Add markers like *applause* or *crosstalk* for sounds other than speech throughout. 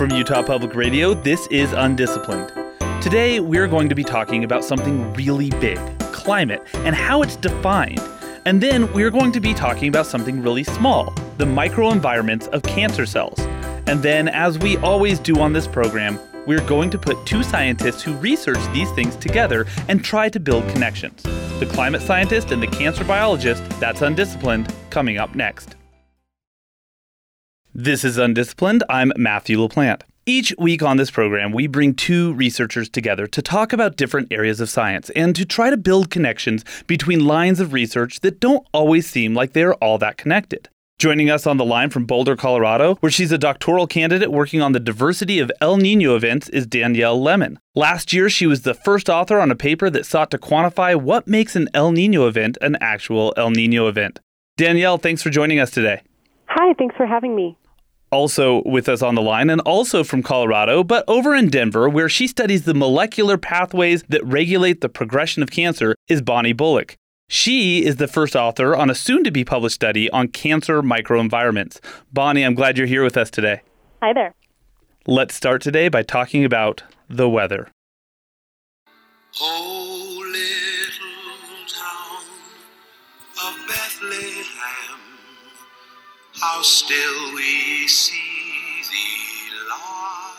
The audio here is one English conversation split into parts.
From Utah Public Radio, this is Undisciplined. Today, we're going to be talking about something really big climate and how it's defined. And then we're going to be talking about something really small the microenvironments of cancer cells. And then, as we always do on this program, we're going to put two scientists who research these things together and try to build connections. The climate scientist and the cancer biologist, that's Undisciplined, coming up next. This is Undisciplined. I'm Matthew LaPlante. Each week on this program, we bring two researchers together to talk about different areas of science and to try to build connections between lines of research that don't always seem like they're all that connected. Joining us on the line from Boulder, Colorado, where she's a doctoral candidate working on the diversity of El Nino events, is Danielle Lemmon. Last year, she was the first author on a paper that sought to quantify what makes an El Nino event an actual El Nino event. Danielle, thanks for joining us today. Hi, thanks for having me also with us on the line and also from Colorado, but over in Denver, where she studies the molecular pathways that regulate the progression of cancer, is Bonnie Bullock. She is the first author on a soon to be published study on cancer microenvironments. Bonnie, I'm glad you're here with us today. Hi there. Let's start today by talking about the weather. Oh, how still we see thee lie.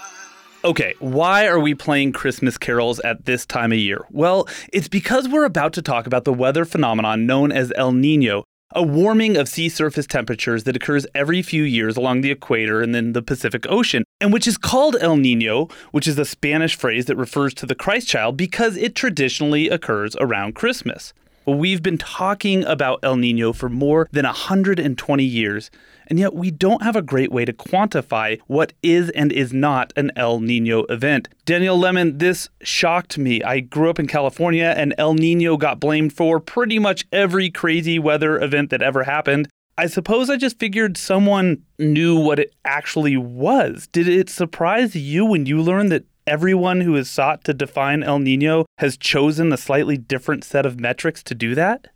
Okay, why are we playing Christmas carols at this time of year? Well, it's because we're about to talk about the weather phenomenon known as El Nino, a warming of sea surface temperatures that occurs every few years along the equator and then the Pacific Ocean, and which is called El Nino, which is a Spanish phrase that refers to the Christ child because it traditionally occurs around Christmas. We've been talking about El Nino for more than 120 years, and yet we don't have a great way to quantify what is and is not an El Nino event. Danielle Lemmon, this shocked me. I grew up in California, and El Nino got blamed for pretty much every crazy weather event that ever happened. I suppose I just figured someone knew what it actually was. Did it surprise you when you learned that everyone who has sought to define El Nino has chosen a slightly different set of metrics to do that?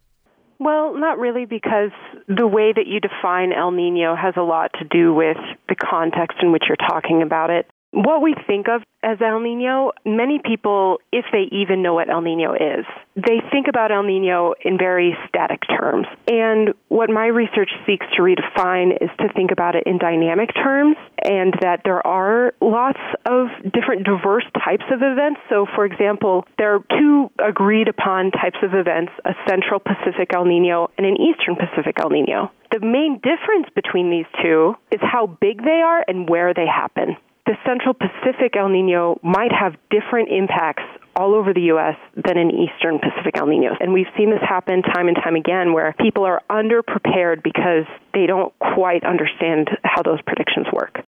Well, not really, because the way that you define El Nino has a lot to do with the context in which you're talking about it. What we think of as El Nino, many people, if they even know what El Nino is, they think about El Nino in very static terms. And what my research seeks to redefine is to think about it in dynamic terms and that there are lots of different diverse types of events. So, for example, there are two agreed upon types of events a Central Pacific El Nino and an Eastern Pacific El Nino. The main difference between these two is how big they are and where they happen the Central Pacific El Nino might have different impacts all over the U.S. than an Eastern Pacific El Nino. And we've seen this happen time and time again where people are underprepared because they don't quite understand how those predictions work.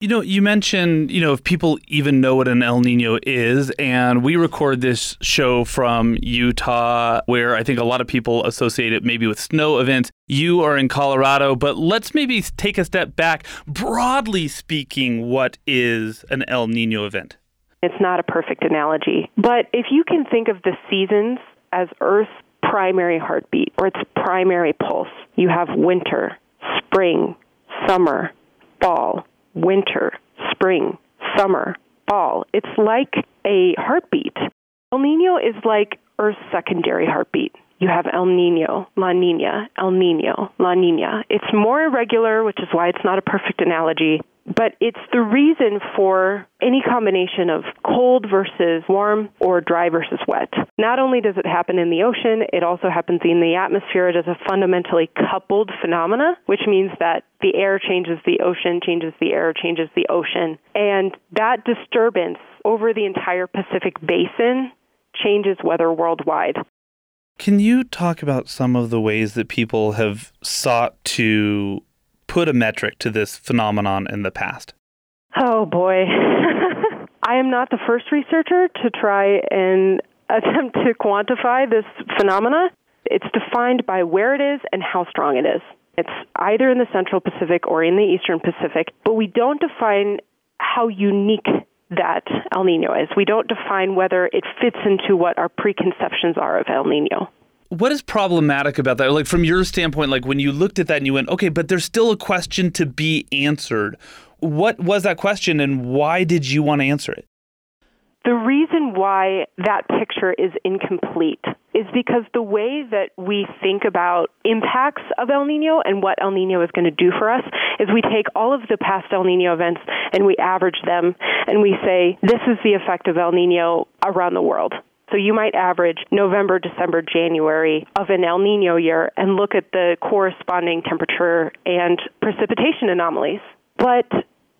You know, you mentioned, you know, if people even know what an El Nino is, and we record this show from Utah, where I think a lot of people associate it maybe with snow events. You are in Colorado, but let's maybe take a step back. Broadly speaking, what is an El Nino event? It's not a perfect analogy, but if you can think of the seasons as Earth's primary heartbeat or its primary pulse, you have winter, spring, summer, fall winter, spring, summer, fall. It's like a heartbeat. El Nino is like Earth's secondary heartbeat. You have El Nino, La Nina, El Nino, La Nina. It's more irregular, which is why it's not a perfect analogy but it's the reason for any combination of cold versus warm or dry versus wet. Not only does it happen in the ocean, it also happens in the atmosphere. It is a fundamentally coupled phenomena, which means that the air changes the ocean, changes the air, changes the ocean. And that disturbance over the entire Pacific basin changes weather worldwide. Can you talk about some of the ways that people have sought to put a metric to this phenomenon in the past? Oh, boy. *laughs* I am not the first researcher to try and *laughs* attempt to quantify this phenomena. It's defined by where it is and how strong it is. It's either in the Central Pacific or in the Eastern Pacific, but we don't define how unique that El Nino is. We don't define whether it fits into what our preconceptions are of El Nino. What is problematic about that? Like from your standpoint, like when you looked at that and you went, okay, but there's still a question to be answered. What was that question and why did you want to answer it? The reason why that picture is incomplete is because the way that we think about impacts of El Nino and what El Nino is going to do for us is we take all of the past El Nino events and we average them and we say, this is the effect of El Nino around the world. So you might average November, December, January of an El Nino year and look at the corresponding temperature and precipitation anomalies. But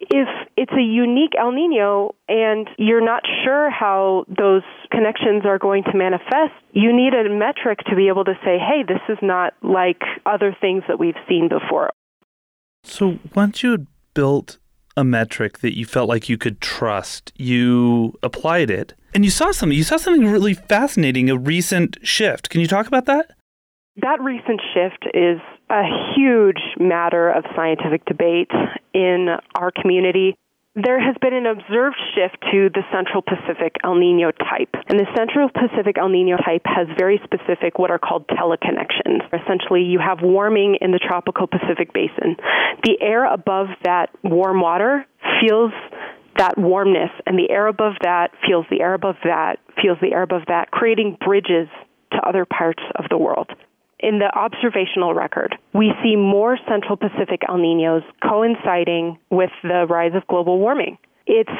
if it's a unique El Nino and you're not sure how those connections are going to manifest, you need a metric to be able to say, hey, this is not like other things that we've seen before. So once you had built a metric that you felt like you could trust, you applied it, and you saw something. You saw something really fascinating, a recent shift. Can you talk about that? That recent shift is a huge matter of scientific debate in our community. There has been an observed shift to the Central Pacific El Nino type. And the Central Pacific El Nino type has very specific, what are called teleconnections. Essentially, you have warming in the tropical Pacific basin. The air above that warm water feels that warmness, and the air above that feels the air above that, feels the air above that, creating bridges to other parts of the world in the observational record, we see more Central Pacific El Ninos coinciding with the rise of global warming. It's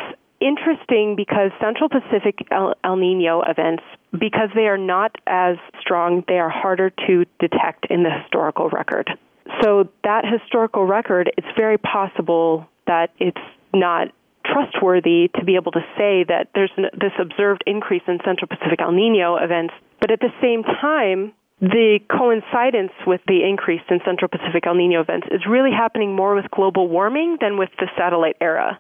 interesting because Central Pacific El, El, Nino events, because they are not as strong, they are harder to detect in the historical record. So, that historical record, it's very possible that it's not trustworthy to be able to say that there's this observed increase in Central Pacific El Nino events. But at the same time, the coincidence with the increase in Central Pacific El Nino events is really happening more with global warming than with the satellite era.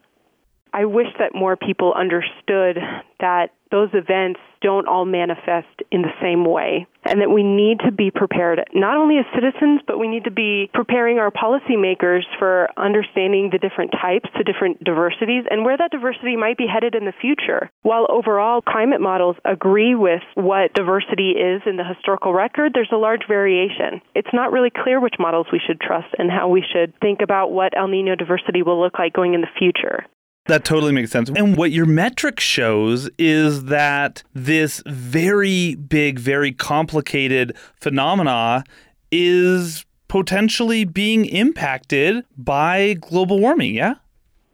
I wish that more people understood that those events don't all manifest in the same way and that we need to be prepared not only as citizens but we need to be preparing our policymakers for understanding the different types the different diversities and where that diversity might be headed in the future. While overall climate models agree with what diversity is in the historical record there's a large variation. It's not really clear which models we should trust and how we should think about what el nino diversity will look like going in the future that totally makes sense. And what your metric shows is that this very big, very complicated phenomena is potentially being impacted by global warming, yeah?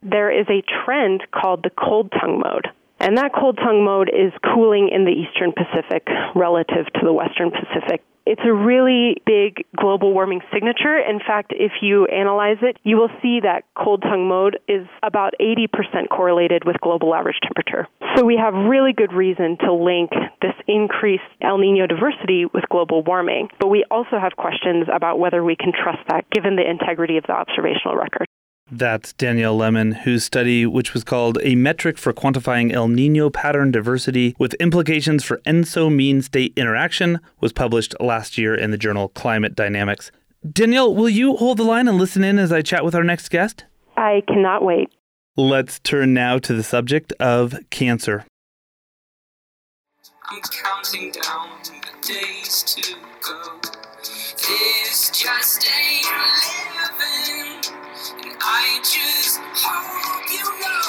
There is a trend called the cold tongue mode. And that cold tongue mode is cooling in the eastern Pacific relative to the western Pacific. It's a really big global warming signature. In fact, if you analyze it, you will see that cold tongue mode is about 80% correlated with global average temperature. So we have really good reason to link this increased El Nino diversity with global warming. But we also have questions about whether we can trust that given the integrity of the observational record. That's Danielle Lemmon, whose study, which was called A Metric for Quantifying El Nino Pattern Diversity with Implications for ENSO Mean State Interaction, was published last year in the journal Climate Dynamics. Danielle, will you hold the line and listen in as I chat with our next guest? I cannot wait. Let's turn now to the subject of cancer. I'm counting down the days to go. This just ain't living. I just hope you know.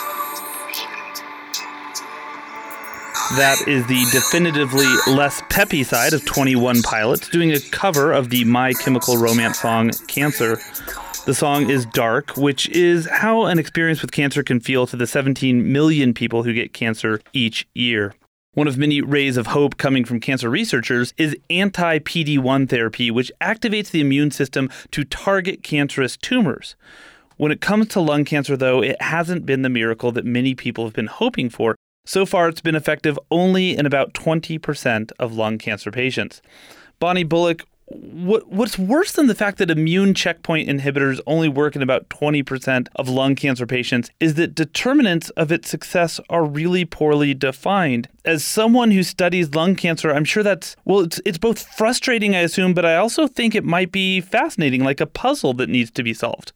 That is the definitively less peppy side of 21 Pilots doing a cover of the My Chemical Romance song Cancer. The song is dark, which is how an experience with cancer can feel to the 17 million people who get cancer each year. One of many rays of hope coming from cancer researchers is anti PD 1 therapy, which activates the immune system to target cancerous tumors. When it comes to lung cancer, though, it hasn't been the miracle that many people have been hoping for. So far, it's been effective only in about 20% of lung cancer patients. Bonnie Bullock, what, what's worse than the fact that immune checkpoint inhibitors only work in about 20% of lung cancer patients is that determinants of its success are really poorly defined. As someone who studies lung cancer, I'm sure that's, well, it's, it's both frustrating, I assume, but I also think it might be fascinating, like a puzzle that needs to be solved.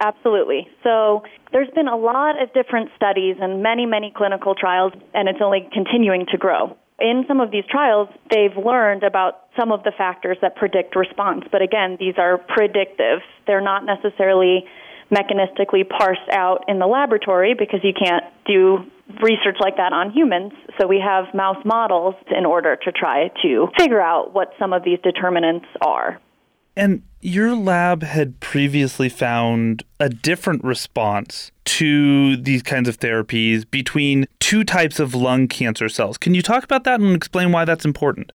Absolutely. So there's been a lot of different studies and many, many clinical trials, and it's only continuing to grow. in some of these trials, they've learned about some of the factors that predict response. But again, these are predictive. They're not necessarily mechanistically parsed out in the laboratory because you can't do research like that on humans. So we have mouse models in order to try to figure out what some of these determinants are. And your lab had previously found a different response to these kinds of therapies between two types of lung cancer cells. Can you talk about that and explain why that's important?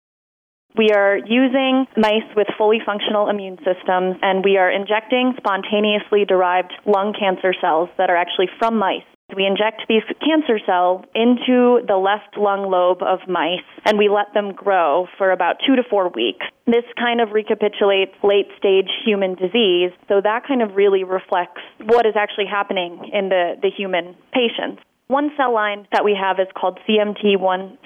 We are using mice with fully functional immune systems, and we are injecting spontaneously derived lung cancer cells that are actually from mice. We inject these cancer cells into the left lung lobe of mice and we let them grow for about two to four weeks. This kind of recapitulates late stage human disease, so that kind of really reflects what is actually happening in the, the human patients. One cell line that we have is called CMT167,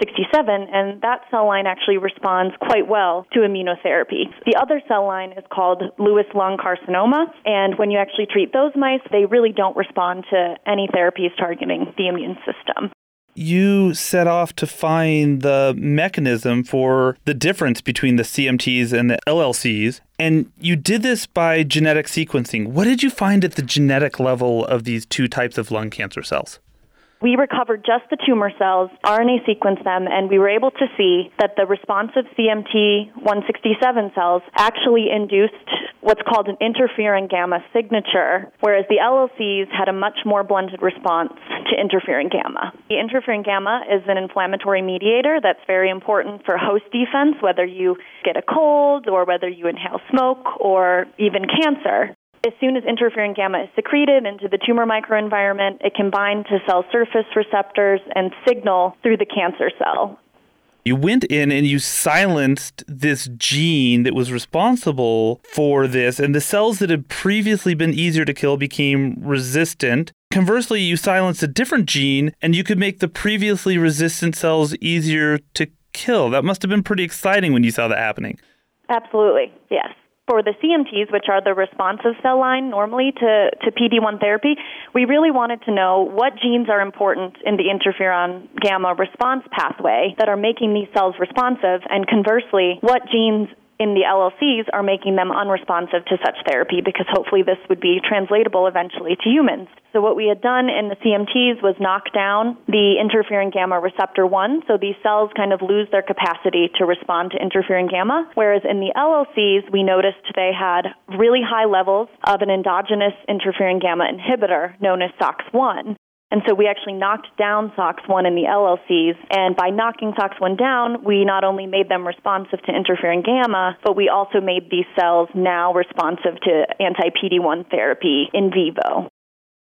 and that cell line actually responds quite well to immunotherapy. The other cell line is called Lewis lung carcinoma, and when you actually treat those mice, they really don't respond to any therapies targeting the immune system you set off to find the mechanism for the difference between the CMTs and the LLCs. And you did this by genetic sequencing. What did you find at the genetic level of these two types of lung cancer cells? We recovered just the tumor cells, RNA sequenced them, and we were able to see that the responsive CMT 167 cells actually induced what's called an interferon gamma signature, whereas the LLCs had a much more blunted response to interferon gamma. The interferon gamma is an inflammatory mediator that's very important for host defense, whether you get a cold or whether you inhale smoke or even cancer. As soon as interferon gamma is secreted into the tumor microenvironment, it can bind to cell surface receptors and signal through the cancer cell. You went in and you silenced this gene that was responsible for this, and the cells that had previously been easier to kill became resistant. Conversely, you silenced a different gene, and you could make the previously resistant cells easier to kill. That must have been pretty exciting when you saw that happening. Absolutely, yes for the CMTs, which are the responsive cell line normally to, to PD1 therapy, we really wanted to know what genes are important in the interferon gamma response pathway that are making these cells responsive, and conversely, what genes in the LLCs are making them unresponsive to such therapy because hopefully this would be translatable eventually to humans. So what we had done in the CMTs was knock down the interferon gamma receptor 1, so these cells kind of lose their capacity to respond to interferon gamma, whereas in the LLCs we noticed they had really high levels of an endogenous interferon gamma inhibitor known as SOCS1. And so we actually knocked down SOCS1 in the LLCs. And by knocking SOCS1 down, we not only made them responsive to interferon gamma, but we also made these cells now responsive to anti PD1 therapy in vivo.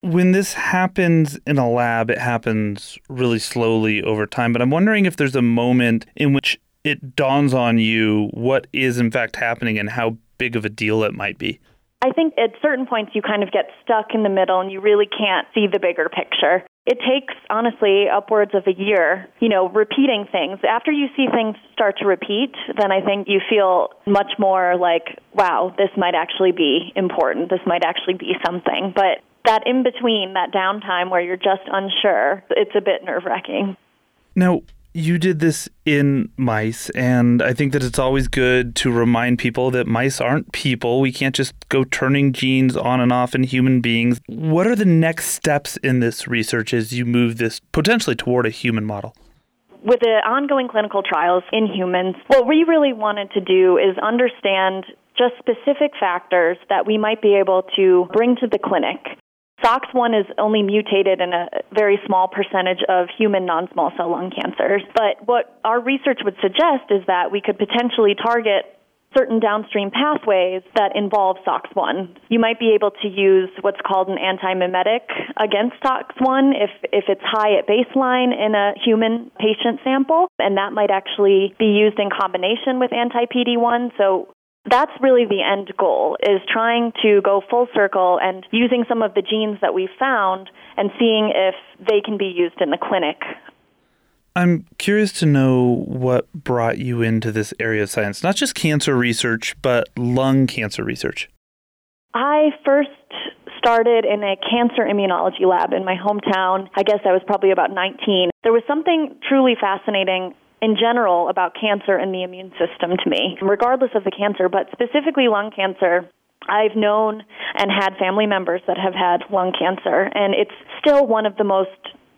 When this happens in a lab, it happens really slowly over time. But I'm wondering if there's a moment in which it dawns on you what is in fact happening and how big of a deal it might be. I think at certain points you kind of get stuck in the middle and you really can't see the bigger picture. It takes, honestly, upwards of a year, you know, repeating things. After you see things start to repeat, then I think you feel much more like, wow, this might actually be important. This might actually be something. But that in between, that downtime where you're just unsure, it's a bit nerve wracking. Now, you did this in mice, and I think that it's always good to remind people that mice aren't people. We can't just go turning genes on and off in human beings. What are the next steps in this research as you move this potentially toward a human model? With the ongoing clinical trials in humans, what we really wanted to do is understand just specific factors that we might be able to bring to the clinic SOCS1 is only mutated in a very small percentage of human non small cell lung cancers. But what our research would suggest is that we could potentially target certain downstream pathways that involve SOCS1. You might be able to use what's called an antimimetic against SOX1 if, if it's high at baseline in a human patient sample, and that might actually be used in combination with anti PD1. So that's really the end goal is trying to go full circle and using some of the genes that we've found and seeing if they can be used in the clinic I'm curious to know what brought you into this area of science, not just cancer research, but lung cancer research. I first started in a cancer immunology lab in my hometown. I guess I was probably about 19. There was something truly fascinating in general about cancer and the immune system to me, regardless of the cancer, but specifically lung cancer. I've known and had family members that have had lung cancer, and it's still one of the most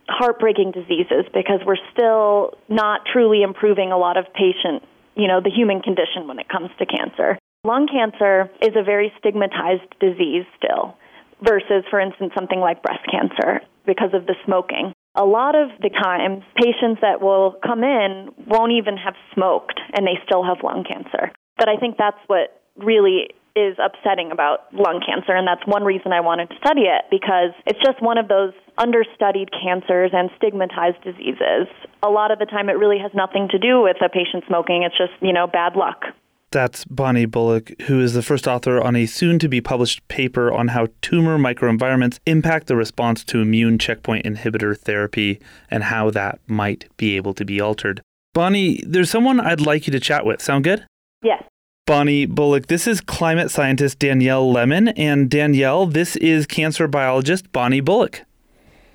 heartbreaking diseases because we're still not truly improving a lot of patient, you know, the human condition when it comes to cancer. Lung cancer is a very stigmatized disease still versus, for instance, something like breast cancer because of the smoking. A lot of the times, patients that will come in won't even have smoked and they still have lung cancer. But I think that's what really is upsetting about lung cancer, and that's one reason I wanted to study it because it's just one of those understudied cancers and stigmatized diseases. A lot of the time, it really has nothing to do with a patient smoking, it's just, you know, bad luck. That's Bonnie Bullock, who is the first author on a soon to be published paper on how tumor microenvironments impact the response to immune checkpoint inhibitor therapy and how that might be able to be altered. Bonnie, there's someone I'd like you to chat with. Sound good? Yes. Bonnie Bullock. This is climate scientist Danielle Lemmon. And Danielle, this is cancer biologist Bonnie Bullock.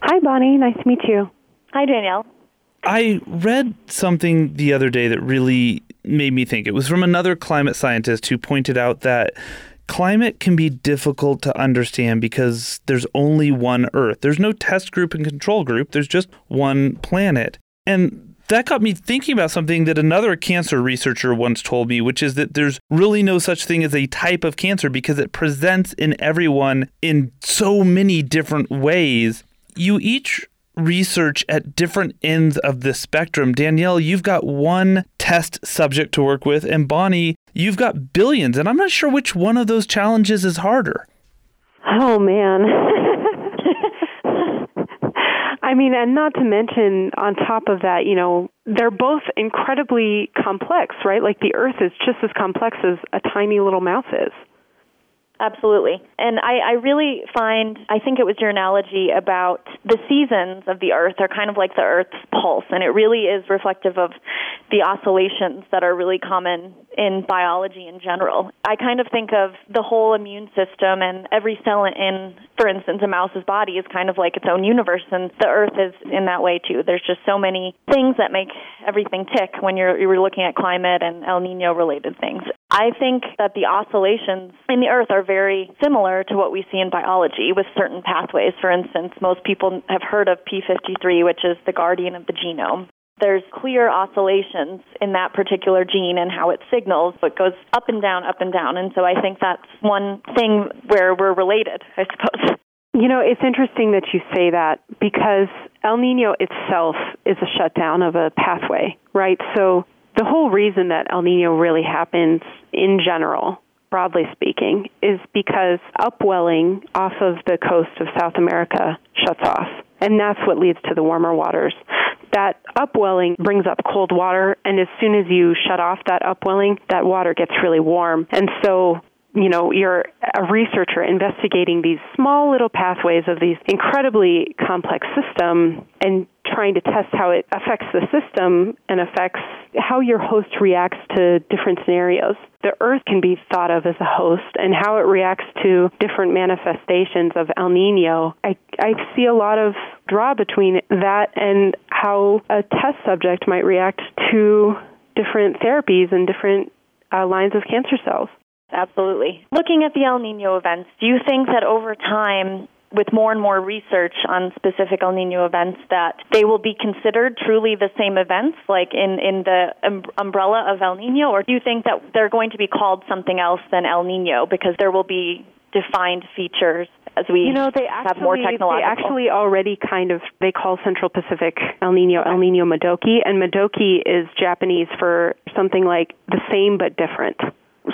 Hi, Bonnie. Nice to meet you. Hi, Danielle. I read something the other day that really made me think. It was from another climate scientist who pointed out that climate can be difficult to understand because there's only one Earth. There's no test group and control group, there's just one planet. And that got me thinking about something that another cancer researcher once told me, which is that there's really no such thing as a type of cancer because it presents in everyone in so many different ways. You each research at different ends of the spectrum. Danielle, you've got one test subject to work with, and Bonnie, you've got billions. And I'm not sure which one of those challenges is harder. Oh, man. *laughs* I mean, and not to mention, on top of that, you know, they're both incredibly complex, right? Like the Earth is just as complex as a tiny little mouse is. Absolutely. And I, I really find, I think it was your analogy about the seasons of the Earth are kind of like the Earth's pulse, and it really is reflective of the oscillations that are really common in biology in general. I kind of think of the whole immune system and every cell in, for instance, a mouse's body is kind of like its own universe, and the Earth is in that way too. There's just so many things that make everything tick when you're, you're looking at climate and El Nino related things. I think that the oscillations in the Earth are very similar to what we see in biology with certain pathways. For instance, most people have heard of P53, which is the guardian of the genome there's clear oscillations in that particular gene and how it signals. It goes up and down, up and down. And so I think that's one thing where we're related, I suppose. You know, it's interesting that you say that because El Nino itself is a shutdown of a pathway, right? So the whole reason that El Nino really happens in general broadly speaking, is because upwelling off of the coast of South America shuts off. And that's what leads to the warmer waters. That upwelling brings up cold water, and as soon as you shut off that upwelling, that water gets really warm. And so you know, you're a researcher investigating these small little pathways of these incredibly complex system and trying to test how it affects the system and affects how your host reacts to different scenarios. The Earth can be thought of as a host, and how it reacts to different manifestations of El Nino. I, I see a lot of draw between that and how a test subject might react to different therapies and different uh, lines of cancer cells. Absolutely. Looking at the El Nino events, do you think that over time, with more and more research on specific El Nino events, that they will be considered truly the same events, like in, in the um, umbrella of El Nino, or do you think that they're going to be called something else than El Nino because there will be defined features as we you know they actually have more technological. they actually already kind of they call Central Pacific El Nino El Nino Modoki, and Modoki is Japanese for something like the same but different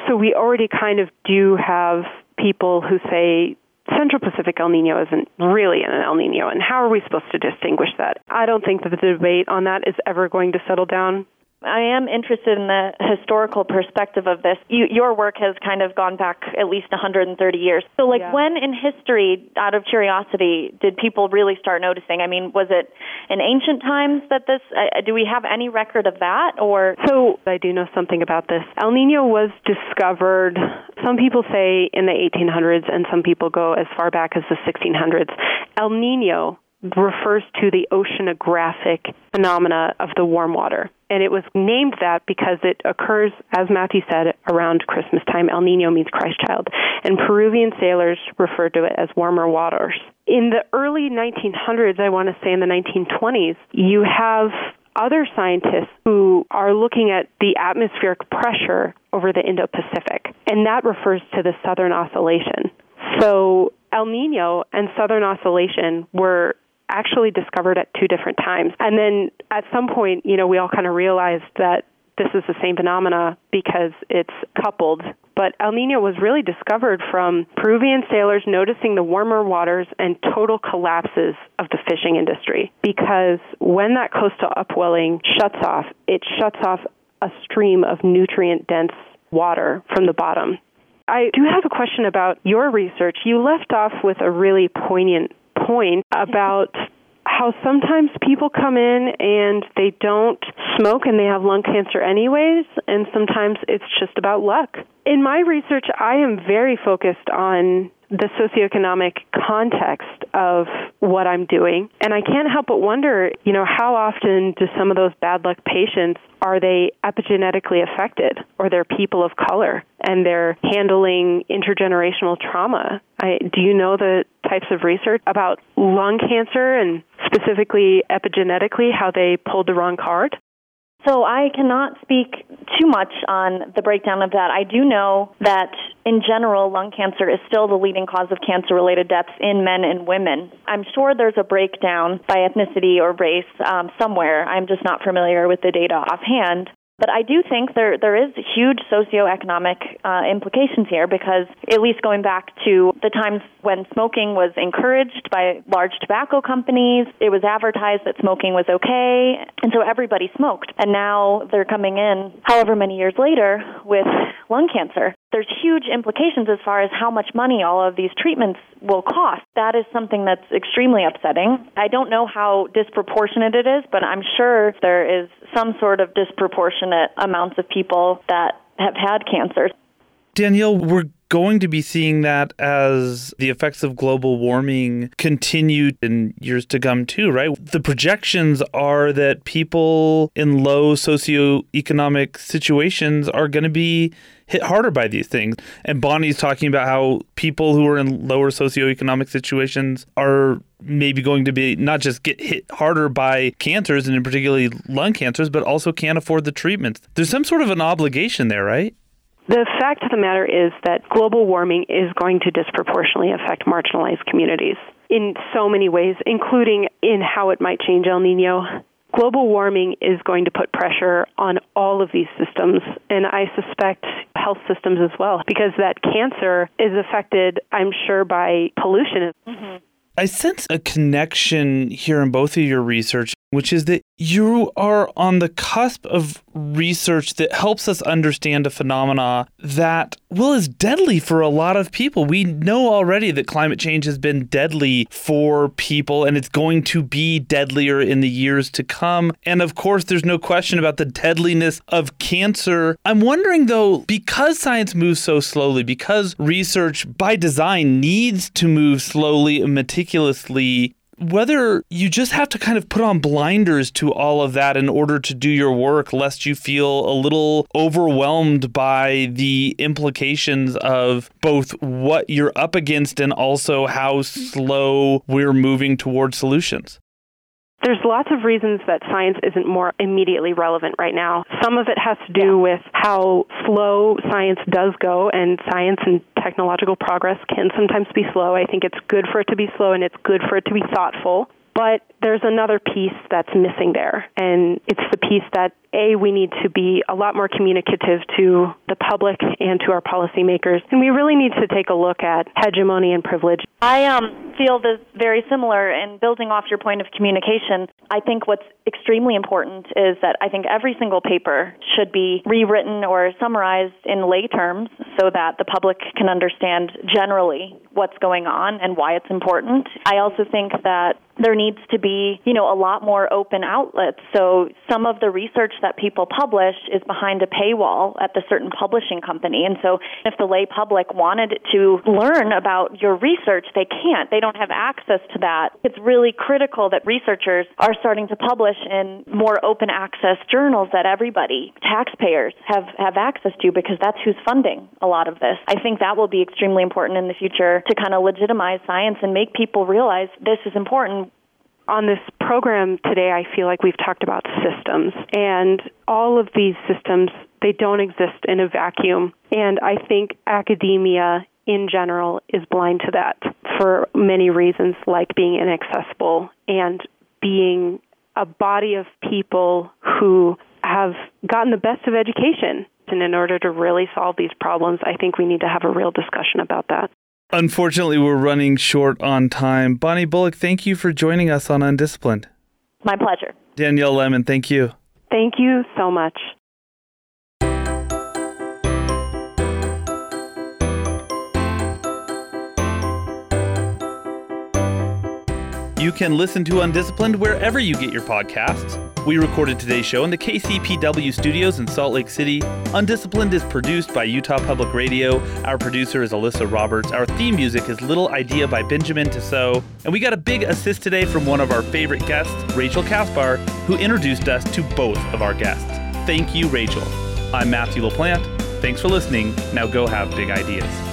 so we already kind of do have people who say Central Pacific El Nino isn't really an El Nino, and how are we supposed to distinguish that? I don't think that the debate on that is ever going to settle down. I am interested in the historical perspective of this. You, your work has kind of gone back at least 130 years. So, like, yeah. when in history, out of curiosity, did people really start noticing? I mean, was it in ancient times that this? Uh, do we have any record of that? Or so I do know something about this. El Nino was discovered. Some people say in the 1800s, and some people go as far back as the 1600s. El Nino refers to the oceanographic phenomena of the warm water. And it was named that because it occurs, as Matthew said, around Christmas time. El Nino means Christ child. And Peruvian sailors referred to it as warmer waters. In the early 1900s, I want to say in the 1920s, you have other scientists who are looking at the atmospheric pressure over the Indo Pacific, and that refers to the Southern Oscillation. So El Nino and Southern Oscillation were actually discovered at two different times. And then at some point, you know, we all kind of realized that this is the same phenomena because it's coupled. But El Nino was really discovered from Peruvian sailors noticing the warmer waters and total collapses of the fishing industry. Because when that coastal upwelling shuts off, it shuts off a stream of nutrient dense water from the bottom. I do have a question about your research. You left off with a really poignant point about how sometimes people come in and they don't smoke and they have lung cancer anyways, and sometimes it's just about luck. In my research, I am very focused on the socioeconomic context of what I'm doing. And I can't help but wonder, you know, how often do some of those bad luck patients are they epigenetically affected or they're people of color and they're handling intergenerational trauma? I, do you know the types of research about lung cancer and specifically epigenetically how they pulled the wrong card? So I cannot speak too much on the breakdown of that. I do know that in general, lung cancer is still the leading cause of cancer related deaths in men and women. I'm sure there's a breakdown by ethnicity or race um, somewhere. I'm just not familiar with the data offhand. But I do think there there is huge socioeconomic uh, implications here because at least going back to the times when smoking was encouraged by large tobacco companies, it was advertised that smoking was okay, and so everybody smoked. And now they're coming in, however many years later, with lung cancer. There's huge implications as far as how much money all of these treatments will cost. That is something that's extremely upsetting. I don't know how disproportionate it is, but I'm sure there is some sort of disproportionate amounts of people that have had cancer. Danielle, we're going to be seeing that as the effects of global warming continue in years to come too, right? The projections are that people in low socioeconomic situations are going to be hit harder by these things. And Bonnie's talking about how people who are in lower socioeconomic situations are maybe going to be not just get hit harder by cancers and in particularly lung cancers, but also can't afford the treatments. There's some sort of an obligation there, right? The fact of the matter is that global warming is going to disproportionately affect marginalized communities in so many ways, including in how it might change El Nino. Global warming is going to put pressure on all of these systems, and I suspect health systems as well, because that cancer is affected, I'm sure, by pollution. Mm-hmm. I sense a connection here in both of your research, which is that you are on the cusp of research that helps us understand a phenomena that, well, is deadly for a lot of people. We know already that climate change has been deadly for people and it's going to be deadlier in the years to come. And of course, there's no question about the deadliness of cancer. I'm wondering though, because science moves so slowly, because research by design needs to move slowly and meticulously, whether you just have to kind of put on blinders to all of that in order to do your work, lest you feel a little overwhelmed by the implications of both what you're up against and also how slow we're moving towards solutions. There's lots of reasons that science isn't more immediately relevant right now. Some of it has to do with how slow science does go, and science and technological progress can sometimes be slow. I think it's good for it to be slow, and it's good for it to be thoughtful. But there's another piece that's missing there, and it's the piece that a we need to be a lot more communicative to the public and to our policymakers, and we really need to take a look at hegemony and privilege. I um, feel this very similar, and building off your point of communication, I think what's extremely important is that I think every single paper should be rewritten or summarized in lay terms so that the public can understand generally what's going on and why it's important. I also think that there needs to be, you know, a lot more open outlets. So some of the research that people publish is behind a paywall at the certain publishing company. And so if the lay public wanted to learn about your research, they can't. They don't have access to that. It's really critical that researchers are starting to publish in more open access journals that everybody, taxpayers, have, have access to because that's who's funding a lot of this. I think that will be extremely important in the future to kind of legitimize science and make people realize this is important on this program today, I feel like we've talked about systems, and all of these systems, they don't exist in a vacuum. And I think academia in general is blind to that for many reasons, like being inaccessible and being a body of people who have gotten the best of education. And in order to really solve these problems, I think we need to have a real discussion about that. Unfortunately, we're running short on time. Bonnie Bullock, thank you for joining us on Undisciplined. My pleasure. Danielle Lemmon, thank you. Thank you so much. You can listen to Undisciplined wherever you get your podcasts. We recorded today's show in the KCPW studios in Salt Lake City. Undisciplined is produced by Utah Public Radio. Our producer is Alyssa Roberts. Our theme music is Little Idea by Benjamin Tissot. And we got a big assist today from one of our favorite guests, Rachel Kaspar, who introduced us to both of our guests. Thank you, Rachel. I'm Matthew LaPlante. Thanks for listening. Now go have big ideas.